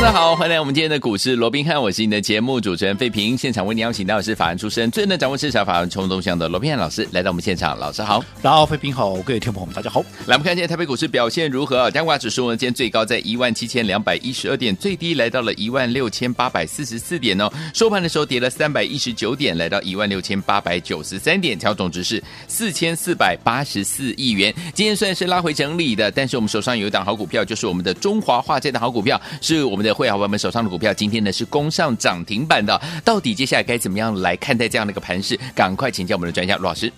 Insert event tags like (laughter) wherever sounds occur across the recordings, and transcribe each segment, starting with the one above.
大家好，欢迎来我们今天的股市罗宾汉，我是你的节目主持人费平。现场为你邀请到的是法案出身、最能掌握市场法案冲动向的罗宾汉老师来到我们现场，老师好，大家好，费平好，各位听众朋友们大家好。来，我们看今天台北股市表现如何？加挂指数呢，今天最高在一万七千两百一十二点，最低来到了一万六千八百四十四点哦。收盘的时候跌了三百一十九点，来到一万六千八百九十三点，调总值是四千四百八十四亿元。今天算是拉回整理的，但是我们手上有一档好股票，就是我们的中华化这档好股票，是我们的会员伙伴们手上的。股票今天呢是攻上涨停板的，到底接下来该怎么样来看待这样的一个盘势？赶快请教我们的专家罗老师。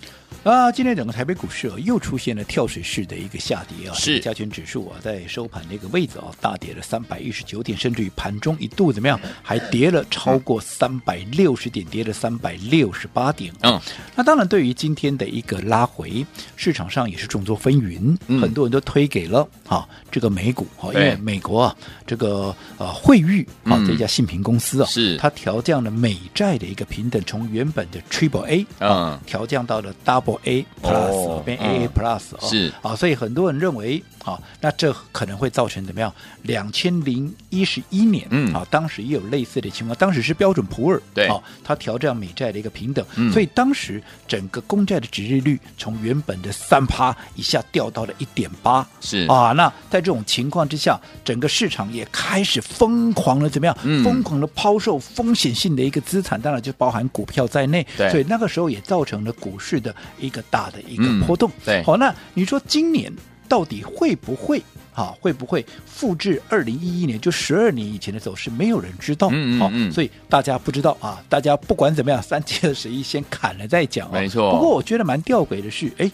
啊，今天整个台北股市啊又出现了跳水式的一个下跌啊，是。加权指数啊在收盘的一个位置啊大跌了三百一十九点，甚至于盘中一度怎么样，还跌了超过三百六十点，跌了三百六十八点。嗯，那当然对于今天的一个拉回，市场上也是众说纷纭，嗯、很多人都推给了啊这个美股啊，因为美国啊这个呃惠誉啊这家信评公司啊，是。它调降了美债的一个平等，从原本的 Triple A 啊调降到了 Double。A plus 变 AA plus 是啊，所以很多人认为啊，那这可能会造成怎么样？两千零一十一年，嗯。啊，当时也有类似的情况，当时是标准普尔对。啊，它调降美债的一个平等，所以当时整个公债的值利率从原本的三趴一下掉到了一点八，是。啊，那在这种情况之下，整个市场也开始疯狂的怎么样？疯狂的抛售风险性的一个资产，当然就包含股票在内，对，所以那个时候也造成了股市的。一个大的一个波动，嗯、对，好，那你说今年到底会不会啊？会不会复制二零一一年就十二年以前的走势？没有人知道，嗯好，所以大家不知道啊。大家不管怎么样，三七二十一先砍了再讲，没错。不过我觉得蛮吊诡的是，哎。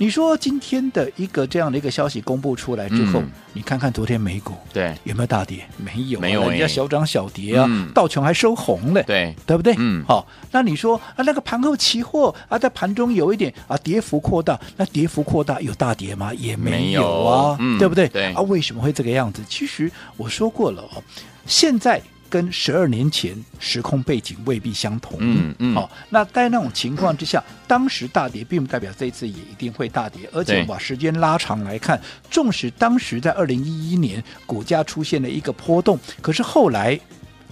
你说今天的一个这样的一个消息公布出来之后，嗯、你看看昨天美股对有没有大跌？没有，没有，人家小涨小跌啊，嗯、道琼还收红了，对对不对？嗯，好，那你说啊，那个盘后期货啊，在盘中有一点啊跌幅扩大，那跌幅扩大有大跌吗？也没有啊，有嗯、对不对？对啊，为什么会这个样子？其实我说过了哦，现在。跟十二年前时空背景未必相同，嗯嗯，好、哦，那在那种情况之下，当时大跌，并不代表这一次也一定会大跌，而且把时间拉长来看，纵使当时在二零一一年股价出现了一个波动，可是后来。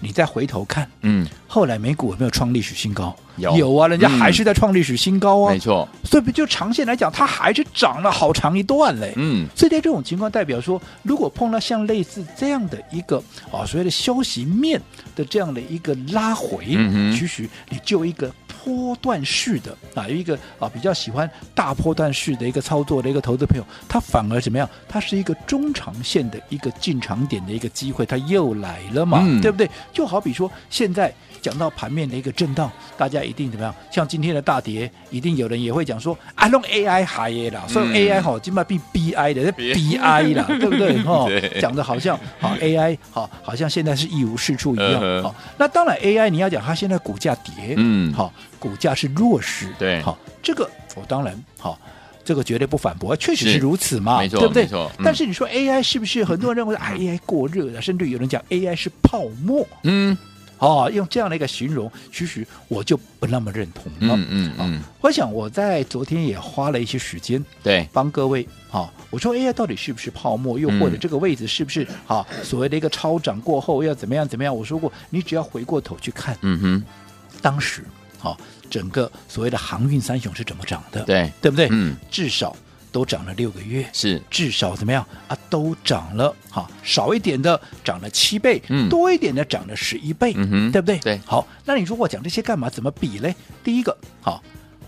你再回头看，嗯，后来美股有没有创历史新高？有有啊，人家还是在创历史新高啊，没错。所以不就长线来讲，它还是涨了好长一段嘞。嗯，所以在这种情况，代表说，如果碰到像类似这样的一个啊所谓的消息面的这样的一个拉回，嗯哼，其实你就一个。波段式的啊，有一个啊比较喜欢大波段式的一个操作的一个投资朋友，他反而怎么样？他是一个中长线的一个进场点的一个机会，他又来了嘛，嗯、对不对？就好比说现在。讲到盘面的一个震荡，大家一定怎么样？像今天的大跌，一定有人也会讲说啊，弄 AI 嗨啦，所以 AI 好，今麦变 BI 的，是 (laughs) BI 啦，对不对？哦，讲的好像好 AI 好，好像现在是一无是处一样。好，那当然 AI 你要讲它现在股价跌，嗯，好，股价是弱势，对，好，这个我当然好，这个绝对不反驳，确实是如此嘛，没错，对不对？没错。但是你说 AI 是不是很多人认为啊 AI 过热了，甚至有人讲 AI 是泡沫，嗯。哦，用这样的一个形容，其实我就不那么认同了。嗯嗯嗯，我想我在昨天也花了一些时间，对，帮各位啊，我说 AI 到底是不是泡沫，又或者这个位置是不是啊所谓的一个超涨过后要怎么样怎么样？我说过，你只要回过头去看，嗯哼，当时啊整个所谓的航运三雄是怎么涨的，对，对不对？嗯，至少。都涨了六个月，是至少怎么样啊？都涨了哈，少一点的涨了七倍，嗯，多一点的涨了十一倍，嗯哼，对不对？对，好，那你如果讲这些干嘛？怎么比嘞？第一个，好，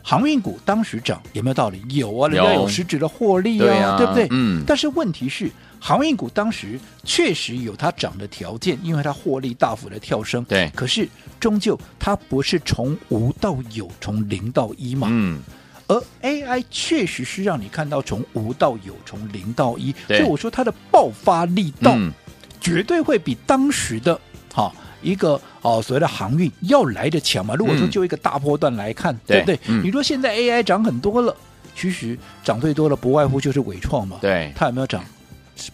航运股当时涨有没有道理？有啊，人家有实质的获利啊，对，不对？嗯。但是问题是，航运股当时确实有它涨的条件，因为它获利大幅的跳升，对。可是终究它不是从无到有，从零到一嘛，嗯。而 AI 确实是让你看到从无到有，从零到一，所以我说它的爆发力道绝对会比当时的哈一个哦所谓的航运要来的强嘛。如果说就一个大波段来看，对不对？你说现在 AI 涨很多了，其实涨最多的不外乎就是伟创嘛。对，它有没有涨？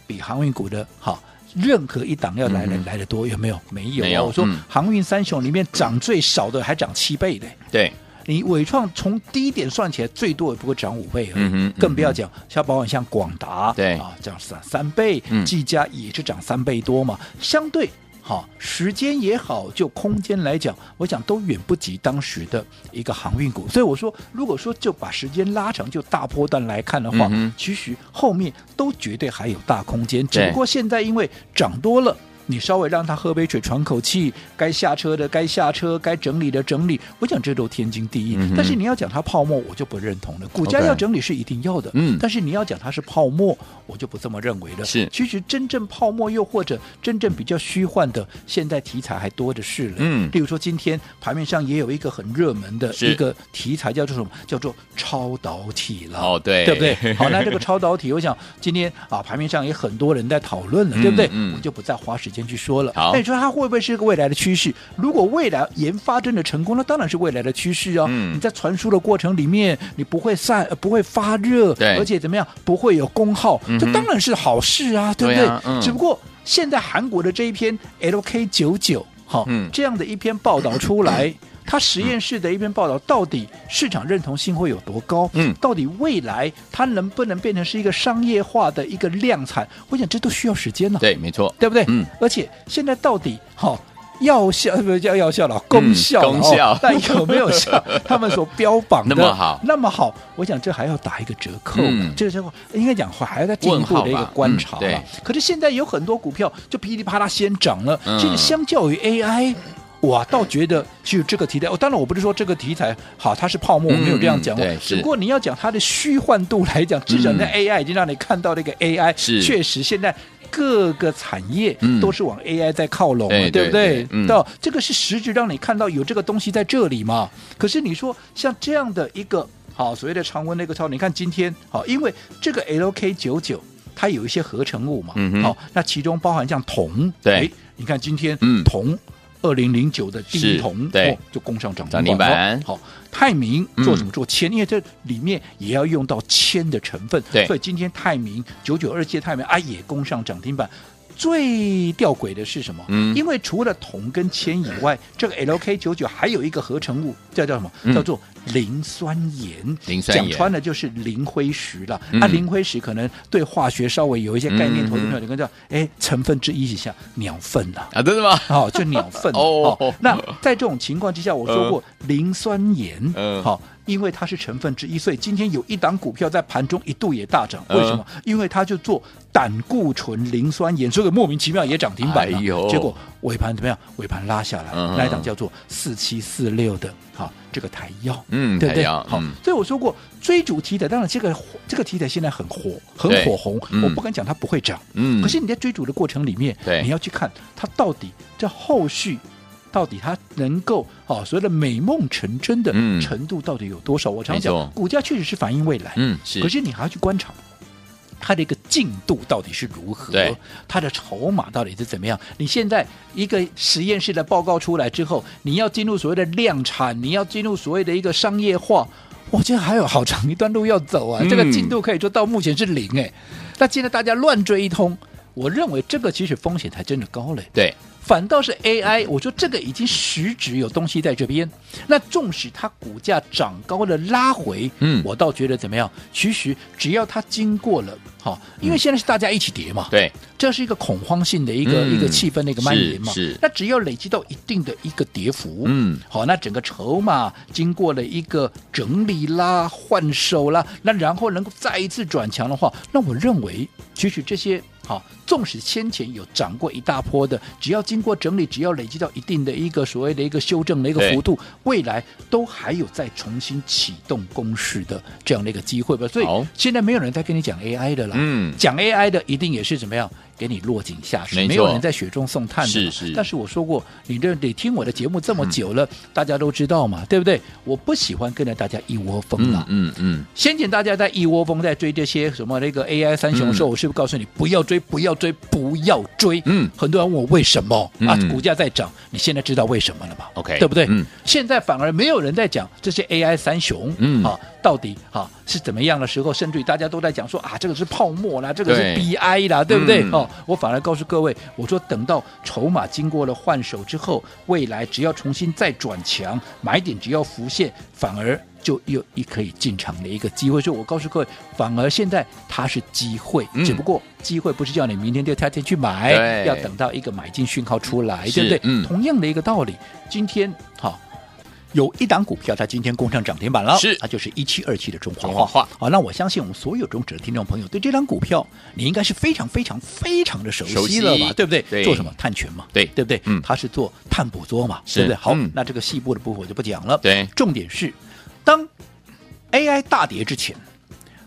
比航运股的好，任何一档要来的、嗯、来的多，有没有？没有。没有我说、嗯、航运三雄里面涨最少的还涨七倍的。对。你伟创从低点算起来，最多也不会涨五倍而已，嗯嗯、更不要讲像包括像广达，对啊，涨三三倍，技嘉、嗯、也是涨三倍多嘛。相对好时间也好，就空间来讲，我想都远不及当时的一个航运股。所以我说，如果说就把时间拉长，就大波段来看的话，嗯、其实后面都绝对还有大空间，只不过现在因为涨多了。你稍微让他喝杯水喘口气，该下车的该下车，该整理的整理，我讲这都天经地义。嗯、但是你要讲它泡沫，我就不认同了。股价要整理是一定要的，嗯。但是你要讲它是泡沫，我就不这么认为了。是，其实真正泡沫又或者真正比较虚幻的，现在题材还多的是了。嗯。例如说今天盘面上也有一个很热门的一个题材，叫做什么？叫做超导体了。哦，对，对不对？好，那这个超导体，我想今天啊，盘面上也很多人在讨论了，嗯、对不对？嗯。我就不再花时间。先去说了，那你说它会不会是一个未来的趋势？如果未来研发真的成功，那当然是未来的趋势哦。嗯、你在传输的过程里面，你不会散，不会发热，对，而且怎么样，不会有功耗，这、嗯、当然是好事啊，对不对？对啊嗯、只不过现在韩国的这一篇 LK 九九，好，这样的一篇报道出来。嗯 (laughs) 他实验室的一篇报道，到底市场认同性会有多高？嗯，到底未来它能不能变成是一个商业化的一个量产？我想这都需要时间呢。对，没错，对不对？嗯。而且现在到底哈药效不是叫药效了，功效，功效，(laughs) 但有没有像 (laughs) 他们所标榜的那么好？那么好？我想这还要打一个折扣。嗯这个时候应该讲话还要再进一步的一个观察。对。可是现在有很多股票就噼里啪啦先涨了，这个相较于 AI。我倒觉得，其实这个题材，哦，当然我不是说这个题材好，它是泡沫，我没有这样讲。对，只不过你要讲它的虚幻度来讲，至少那 AI 已经让你看到那个 AI 确实现在各个产业都是往 AI 在靠拢，对不对？到这个是实质让你看到有这个东西在这里嘛。可是你说像这样的一个好所谓的常温那个超，你看今天好，因为这个 LK 九九它有一些合成物嘛，好，那其中包含像铜，对，你看今天铜。二零零九的第一铜对、哦，就攻上涨停板。好，泰明做什么做铅？嗯、因为这里面也要用到铅的成分，对所以今天泰明九九二七泰明啊也攻上涨停板。最吊诡的是什么？嗯，因为除了铜跟铅以外，这个 LK 九九还有一个合成物，叫叫什么？嗯、叫做。磷酸盐，磷酸盐讲穿了就是磷灰石了。嗯、啊，磷灰石可能对化学稍微有一些概念，投资朋友就跟叫哎，成分之一是像鸟粪呐啊，真的吗？好、哦，就鸟粪哦。哦那在这种情况之下，我说过磷酸盐，嗯，好。因为它是成分之一，所以今天有一档股票在盘中一度也大涨。为什么？嗯、因为它就做胆固醇磷酸盐，所以莫名其妙也涨停板了。哎、结果尾盘怎么样？尾盘拉下来，嗯、那一档叫做四七四六的，好，这个台药，嗯，对不对？好，嗯、所以我说过追逐题材，当然这个这个题材现在很火，很火红。嗯、我不敢讲它不会涨，嗯，可是你在追逐的过程里面，对你要去看它到底这后续。到底它能够啊，所谓的美梦成真的程度到底有多少？嗯、我常讲，股价确实是反映未来，嗯，是。可是你还要去观察它的一个进度到底是如何，它的筹码到底是怎么样？你现在一个实验室的报告出来之后，你要进入所谓的量产，你要进入所谓的一个商业化，我觉得还有好长一段路要走啊！嗯、这个进度可以说到目前是零哎。那现在大家乱追一通，我认为这个其实风险才真的高嘞。对。反倒是 AI，我说这个已经实质有东西在这边。那纵使它股价涨高了拉回，嗯，我倒觉得怎么样？其实只要它经过了，好，因为现在是大家一起跌嘛，对，这是一个恐慌性的一个、嗯、一个气氛的一个蔓延嘛。是，是那只要累积到一定的一个跌幅，嗯，好，那整个筹码经过了一个整理啦、换手啦，那然后能够再一次转强的话，那我认为其实这些。好，纵使先前有涨过一大波的，只要经过整理，只要累积到一定的一个所谓的一个修正的一个幅度，未来都还有再重新启动攻势的这样的一个机会吧。所以现在没有人在跟你讲 AI 的了，嗯，讲 AI 的一定也是怎么样？给你落井下石，没，没有人在雪中送炭的。是是，但是我说过，你这得听我的节目这么久了，嗯、大家都知道嘛，对不对？我不喜欢跟着大家一窝蜂了。嗯嗯。嗯，先前大家在一窝蜂在追这些什么那个 AI 三雄的时候，嗯、我是不是告诉你不要追，不要追，不要追？嗯。很多人问我为什么、嗯、啊？股价在涨，你现在知道为什么了吧？OK，对不对？嗯。现在反而没有人在讲这些 AI 三雄。嗯。啊。到底哈是怎么样的时候，甚至于大家都在讲说啊，这个是泡沫啦，这个是 BI 啦，对，对不对？嗯、哦，我反而告诉各位，我说等到筹码经过了换手之后，未来只要重新再转强，买点只要浮现，反而就又一可以进场的一个机会。所以我告诉各位，反而现在它是机会，嗯、只不过机会不是叫你明天就跳进去买，要等到一个买进讯号出来，对不对？嗯、同样的一个道理，今天好。有一档股票，它今天攻上涨停板了，是它就是一七二七的中华化。化好，那我相信我们所有中指的听众朋友对这档股票，你应该是非常非常非常的熟悉了吧？对不对？对，做什么？碳权嘛，对对不对？嗯，它是做碳捕捉嘛，对不对？好，那这个细部的部分我就不讲了。对，重点是当 AI 大跌之前。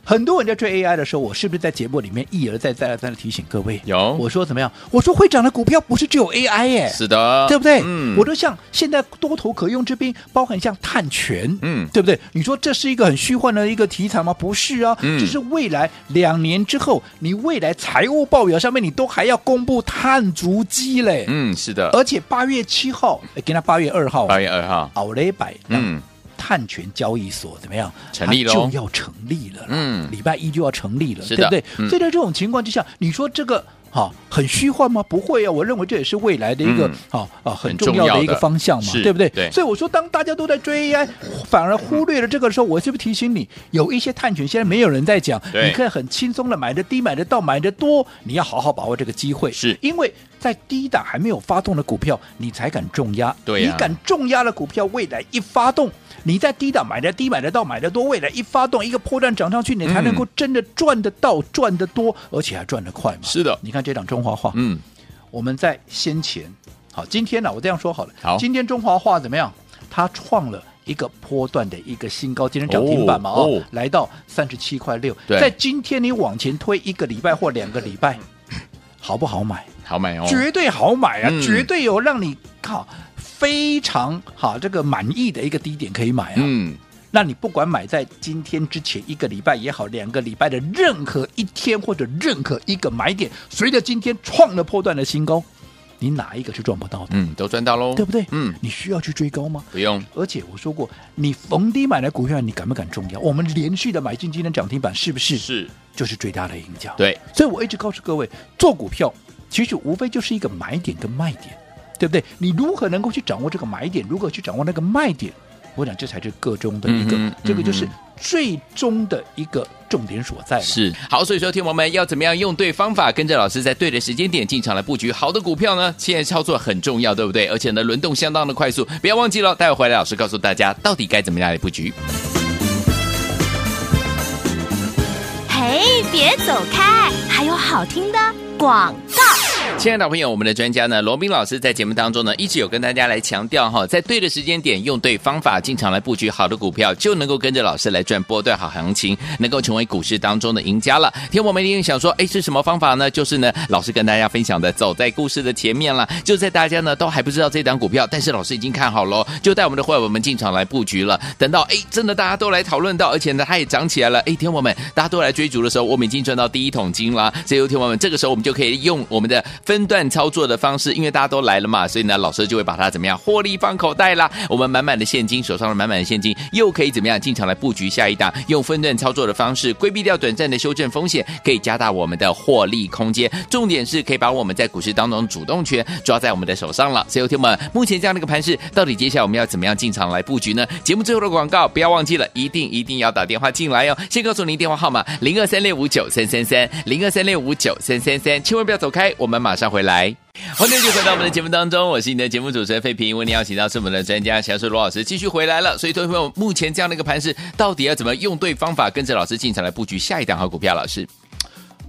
很多人在追 AI 的时候，我是不是在节目里面一而再、再而三的提醒各位？有，我说怎么样？我说会涨的股票不是只有 AI 耶，是的，对不对？嗯，我说像现在多头可用之兵，包含像碳权，嗯，对不对？你说这是一个很虚幻的一个题材吗？不是啊，嗯，这是未来两年之后，你未来财务报表上面你都还要公布碳足迹嘞，嗯，是的，而且八月七号，哎，给他八月二号，八月二号，奥雷百，嗯。碳权交易所怎么样？成立了，就要成立了。嗯，礼拜一就要成立了，对不对？嗯、所以在这种情况之下，你说这个哈、哦、很虚幻吗？不会啊，我认为这也是未来的一个哈啊很重要的一个方向嘛，对不对？对。所以我说，当大家都在追 AI，反而忽略了这个时候，我是不是提醒你，有一些探权现在没有人在讲，你可以很轻松的买的低，买的到，买的多，你要好好把握这个机会，是因为。在低档还没有发动的股票，你才敢重压。对、啊，你敢重压的股票，未来一发动，你在低档买的低，买得到，买得多，未来一发动，一个波段涨上去，你才能够真的赚得到，赚得多，而且还赚得快嘛。是的，你看这档中华化，嗯，我们在先前，好，今天呢，我这样说好了，好，今天中华化怎么样？它创了一个波段的一个新高，今天涨停板嘛，哦，哦来到三十七块六。对，在今天你往前推一个礼拜或两个礼拜。好不好买？好买哦，绝对好买啊！嗯、绝对有让你靠非常好这个满意的一个低点可以买啊！嗯，那你不管买在今天之前一个礼拜也好，两个礼拜的任何一天或者任何一个买点，随着今天创了破断的新高，你哪一个是赚不到的？嗯，都赚到喽，对不对？嗯，你需要去追高吗？不用。而且我说过，你逢低买的股票，你敢不敢重要？我们连续的买进今天涨停板，是不是？是。就是最大的赢家。对，所以我一直告诉各位，做股票其实无非就是一个买点跟卖点，对不对？你如何能够去掌握这个买点，如何去掌握那个卖点？我想这才是个中的一个，嗯、这个就是最终的一个重点所在。是好，所以说，听我们要怎么样用对方法，跟着老师在对的时间点进场来布局好的股票呢？现在操作很重要，对不对？而且呢，轮动相当的快速，不要忘记了，待会回来老师告诉大家到底该怎么样来布局。嘿，别走开，还有好听的广告。亲爱的朋友，我们的专家呢，罗宾老师在节目当中呢，一直有跟大家来强调哈，在对的时间点，用对方法进场来布局好的股票，就能够跟着老师来赚波段好行情，能够成为股市当中的赢家了。听我们一定想说，哎，是什么方法呢？就是呢，老师跟大家分享的，走在故事的前面了。就在大家呢都还不知道这档股票，但是老师已经看好了，就带我们的会员们进场来布局了。等到哎，真的大家都来讨论到，而且呢，它也涨起来了。哎，听我们大家都来追逐的时候，我们已经赚到第一桶金了。所以，听我们这个时候，我们就可以用我们的。分段操作的方式，因为大家都来了嘛，所以呢，老师就会把它怎么样获利放口袋啦。我们满满的现金，手上的满满的现金，又可以怎么样进场来布局下一档？用分段操作的方式，规避掉短暂的修正风险，可以加大我们的获利空间。重点是可以把我们在股市当中主动权抓在我们的手上了。所以，听友们，目前这样的一个盘势，到底接下来我们要怎么样进场来布局呢？节目最后的广告不要忘记了，一定一定要打电话进来哦。先告诉您电话号码：零二三六五九三三三，零二三六五九三三三，千万不要走开，我们马上回来。欢迎继续回到我们的节目当中，我是你的节目主持人费平。为你邀请到是我们的专家，强势罗老师继续回来了。所以，同学们，目前这样的一个盘势，到底要怎么用对方法，跟着老师进场来布局下一档好股票？老师，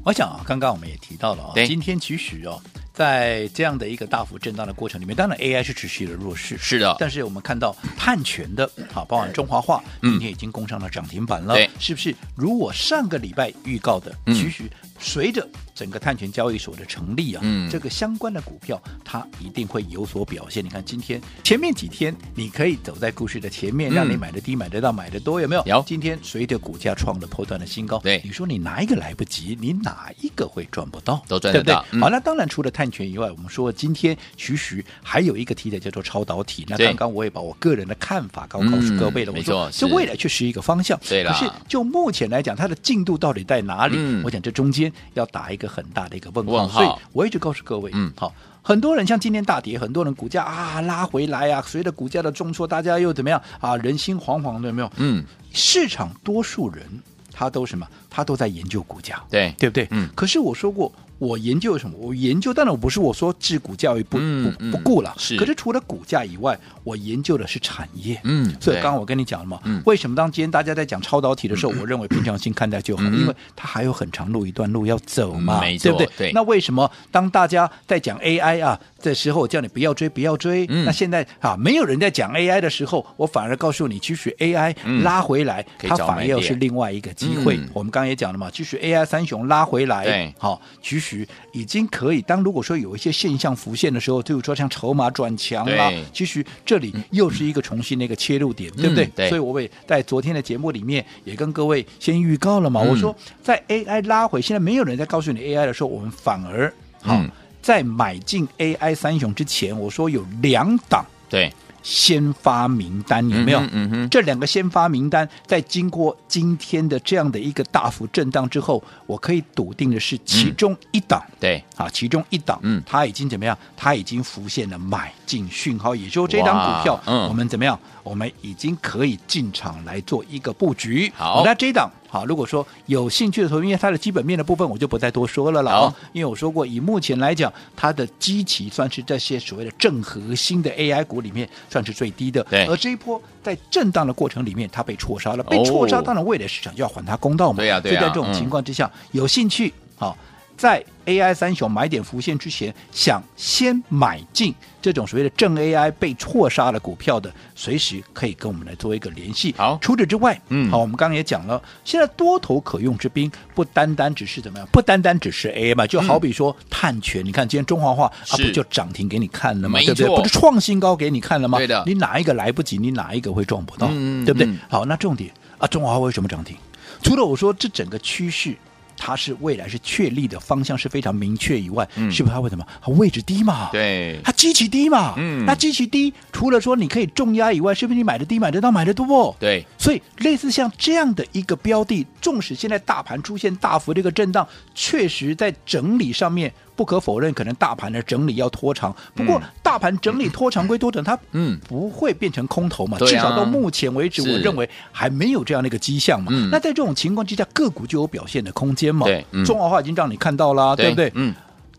我想啊，刚刚我们也提到了啊，对今天其实哦。在这样的一个大幅震荡的过程里面，当然 AI 是持续的弱势，是的。但是我们看到碳权的，好，包含中华化，今天已经攻上了涨停板了，对，是不是？如我上个礼拜预告的，其实随着整个碳权交易所的成立啊，嗯，这个相关的股票它一定会有所表现。你看今天前面几天你可以走在故事的前面，嗯、让你买的低，买得到，买的多，有没有？有。今天随着股价创了破断的新高，对，你说你哪一个来不及？你哪一个会赚不到？都赚得到，对不对？嗯、好，那当然除了碳权以外，我们说今天其实还有一个题材叫做超导体。那刚刚我也把我个人的看法告告诉各位了，嗯、我说这未来确实一个方向，对了。可是就目前来讲，它的进度到底在哪里？嗯、我想这中间要打一个很大的一个问号。所以我一直告诉各位，嗯，好，很多人像今天大跌，很多人股价啊拉回来啊，随着股价的重挫，大家又怎么样啊？人心惶惶的，有没有？嗯，市场多数人他都什么？他都在研究股价，对对不对？嗯。可是我说过。我研究什么？我研究，当然我不是我说治股教育不、嗯、不不顾了。是。可是除了股价以外，我研究的是产业。嗯。所以刚刚我跟你讲了嘛，嗯、为什么当今天大家在讲超导体的时候，嗯、我认为平常心看待就好，嗯、因为它还有很长路一段路要走嘛，嗯、对不对？对。那为什么当大家在讲 AI 啊的时候，我叫你不要追，不要追？嗯、那现在啊，没有人在讲 AI 的时候，我反而告诉你，其实 AI 拉回来，嗯、它反而又是另外一个机会。嗯、我们刚刚也讲了嘛，其实 AI 三雄拉回来，对，好，其实已经。可以，当如果说有一些现象浮现的时候，就如说像筹码转强啦，其实这里又是一个重新的一个切入点，嗯、对不对？嗯、对，所以我也在昨天的节目里面也跟各位先预告了嘛，嗯、我说在 AI 拉回，现在没有人在告诉你 AI 的时候，我们反而好、嗯、在买进 AI 三雄之前，我说有两档对。先发名单有没有？嗯嗯嗯、这两个先发名单，在经过今天的这样的一个大幅震荡之后，我可以笃定的是，其中一档，嗯、对，啊，其中一档，嗯，它已经怎么样？它已经浮现了买进讯号，也就是说，这档股票，嗯，我们怎么样？我们已经可以进场来做一个布局。好，那这一档。好，如果说有兴趣的时候，因为它的基本面的部分，我就不再多说了了啊。好因为我说过，以目前来讲，它的基期算是这些所谓的正核心的 AI 股里面算是最低的。对。而这一波在震荡的过程里面，它被错杀了，被错杀，当然未来市场就要还它公道嘛。对呀、啊，对呀、啊。所以在这种情况之下，嗯、有兴趣好。在 AI 三雄买点浮现之前，想先买进这种所谓的正 AI 被错杀的股票的，随时可以跟我们来做一个联系。好，除此之外，嗯，好，我们刚刚也讲了，现在多头可用之兵不单单只是怎么样，不单单只是 AI 嘛，就好比说碳权，嗯、你看今天中华化啊，不就涨停给你看了吗？对不对？不是创新高给你看了吗？对的，你哪一个来不及，你哪一个会撞不到？嗯、对不对？嗯、好，那重点啊，中华化为什么涨停？除了我说这整个趋势。它是未来是确立的方向是非常明确以外，嗯、是不是它为什么？它位置低嘛，对，它基期低嘛，嗯，那基期低，除了说你可以重压以外，是不是你买的低买得到买的多？对，所以类似像这样的一个标的，纵使现在大盘出现大幅这个震荡，确实在整理上面。不可否认，可能大盘的整理要拖长。不过，大盘整理拖长归拖长，它嗯不会变成空头嘛？至少到目前为止，我认为还没有这样的一个迹象嘛。那在这种情况之下，个股就有表现的空间嘛？对，中华化已经让你看到了，对不对？嗯，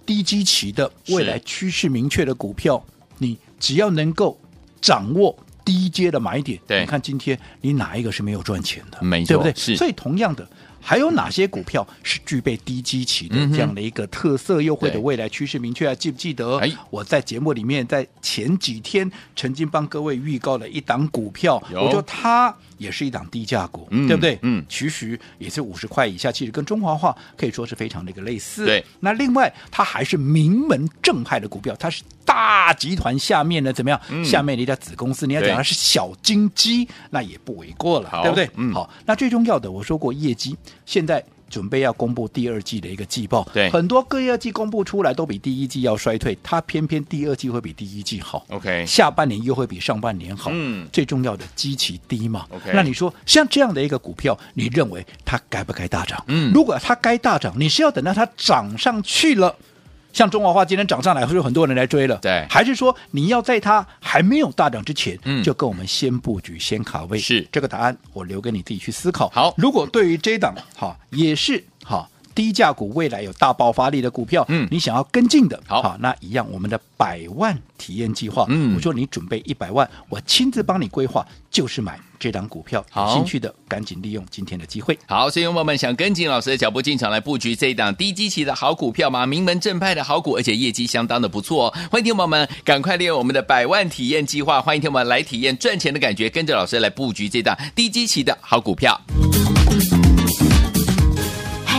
低基期的未来趋势明确的股票，你只要能够掌握低阶的买点，你看今天你哪一个是没有赚钱的？没错，对不对？是。所以同样的。还有哪些股票是具备低基期的这样的一个特色，又或者未来趋势明确？啊记不记得？我在节目里面在前几天曾经帮各位预告了一档股票，我说它也是一档低价股，对不对？嗯，其实也是五十块以下，其实跟中华化可以说是非常的一个类似。对，那另外它还是名门正派的股票，它是大集团下面的怎么样？下面的一家子公司，你要讲它是小金鸡，那也不为过了，对不对？嗯，好，那最重要的，我说过业绩。现在准备要公布第二季的一个季报，对，很多第二季公布出来都比第一季要衰退，它偏偏第二季会比第一季好，OK，下半年又会比上半年好，嗯，最重要的基期低嘛，OK，那你说像这样的一个股票，你认为它该不该大涨？嗯，如果它该大涨，你是要等到它涨上去了。像中华化今天涨上来，会有很多人来追了。对，还是说你要在它还没有大涨之前，嗯，就跟我们先布局、先卡位？是这个答案，我留给你自己去思考。好，如果对于这档哈也是哈低价股，未来有大爆发力的股票，嗯，你想要跟进的，好，那一样，我们的百万体验计划，嗯，我说你准备一百万，我亲自帮你规划，就是买。这档股票，好兴趣的赶紧利用今天的机会。好，所以朋友们想跟进老师的脚步进场来布局这一档低基期的好股票吗？名门正派的好股，而且业绩相当的不错哦。欢迎听友们赶快利用我们的百万体验计划，欢迎听友们来体验赚钱的感觉，跟着老师来布局这档低基期的好股票。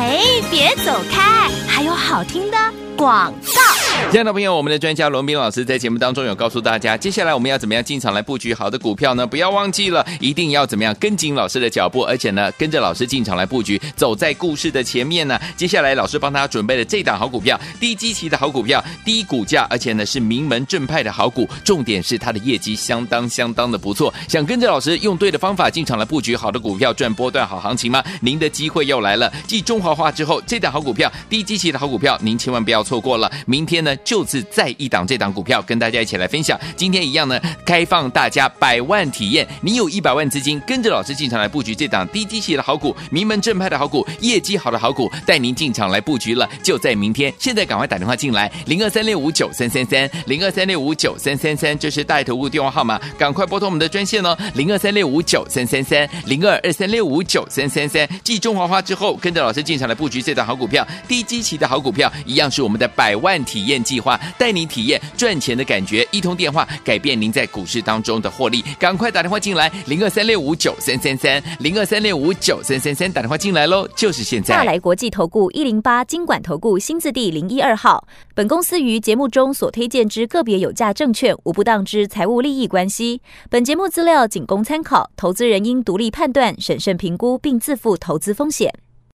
哎，别走开，还有好听的广告。亲爱的朋友，我们的专家罗斌老师在节目当中有告诉大家，接下来我们要怎么样进场来布局好的股票呢？不要忘记了，一定要怎么样跟紧老师的脚步，而且呢，跟着老师进场来布局，走在故事的前面呢。接下来老师帮他准备了这档好股票，低基期的好股票，低股价，而且呢是名门正派的好股，重点是它的业绩相当相当的不错。想跟着老师用对的方法进场来布局好的股票，赚波段好行情吗？您的机会又来了。继中华化之后，这档好股票，低基期的好股票，您千万不要错过了。明天呢？就是再一档这档股票跟大家一起来分享。今天一样呢，开放大家百万体验。你有一百万资金，跟着老师进场来布局这档低基期的好股，名门正派的好股，业绩好的好股，带您进场来布局了。就在明天，现在赶快打电话进来，零二三六五九三三三，零二三六五九三三三，这是大头屋电话号码，赶快拨通我们的专线哦，零二三六五九三三三，零二二三六五九三三三。继中华花之后，跟着老师进场来布局这档好股票，低基期的好股票，一样是我们的百万体验。计划带您体验赚钱的感觉，一通电话改变您在股市当中的获利。赶快打电话进来，零二三六五九三三三，零二三六五九三三三，打电话进来喽，就是现在。大来国际投顾一零八金管投顾新字第零一二号。本公司于节目中所推荐之个别有价证券，无不当之财务利益关系。本节目资料仅供参考，投资人应独立判断、审慎评估，并自负投资风险。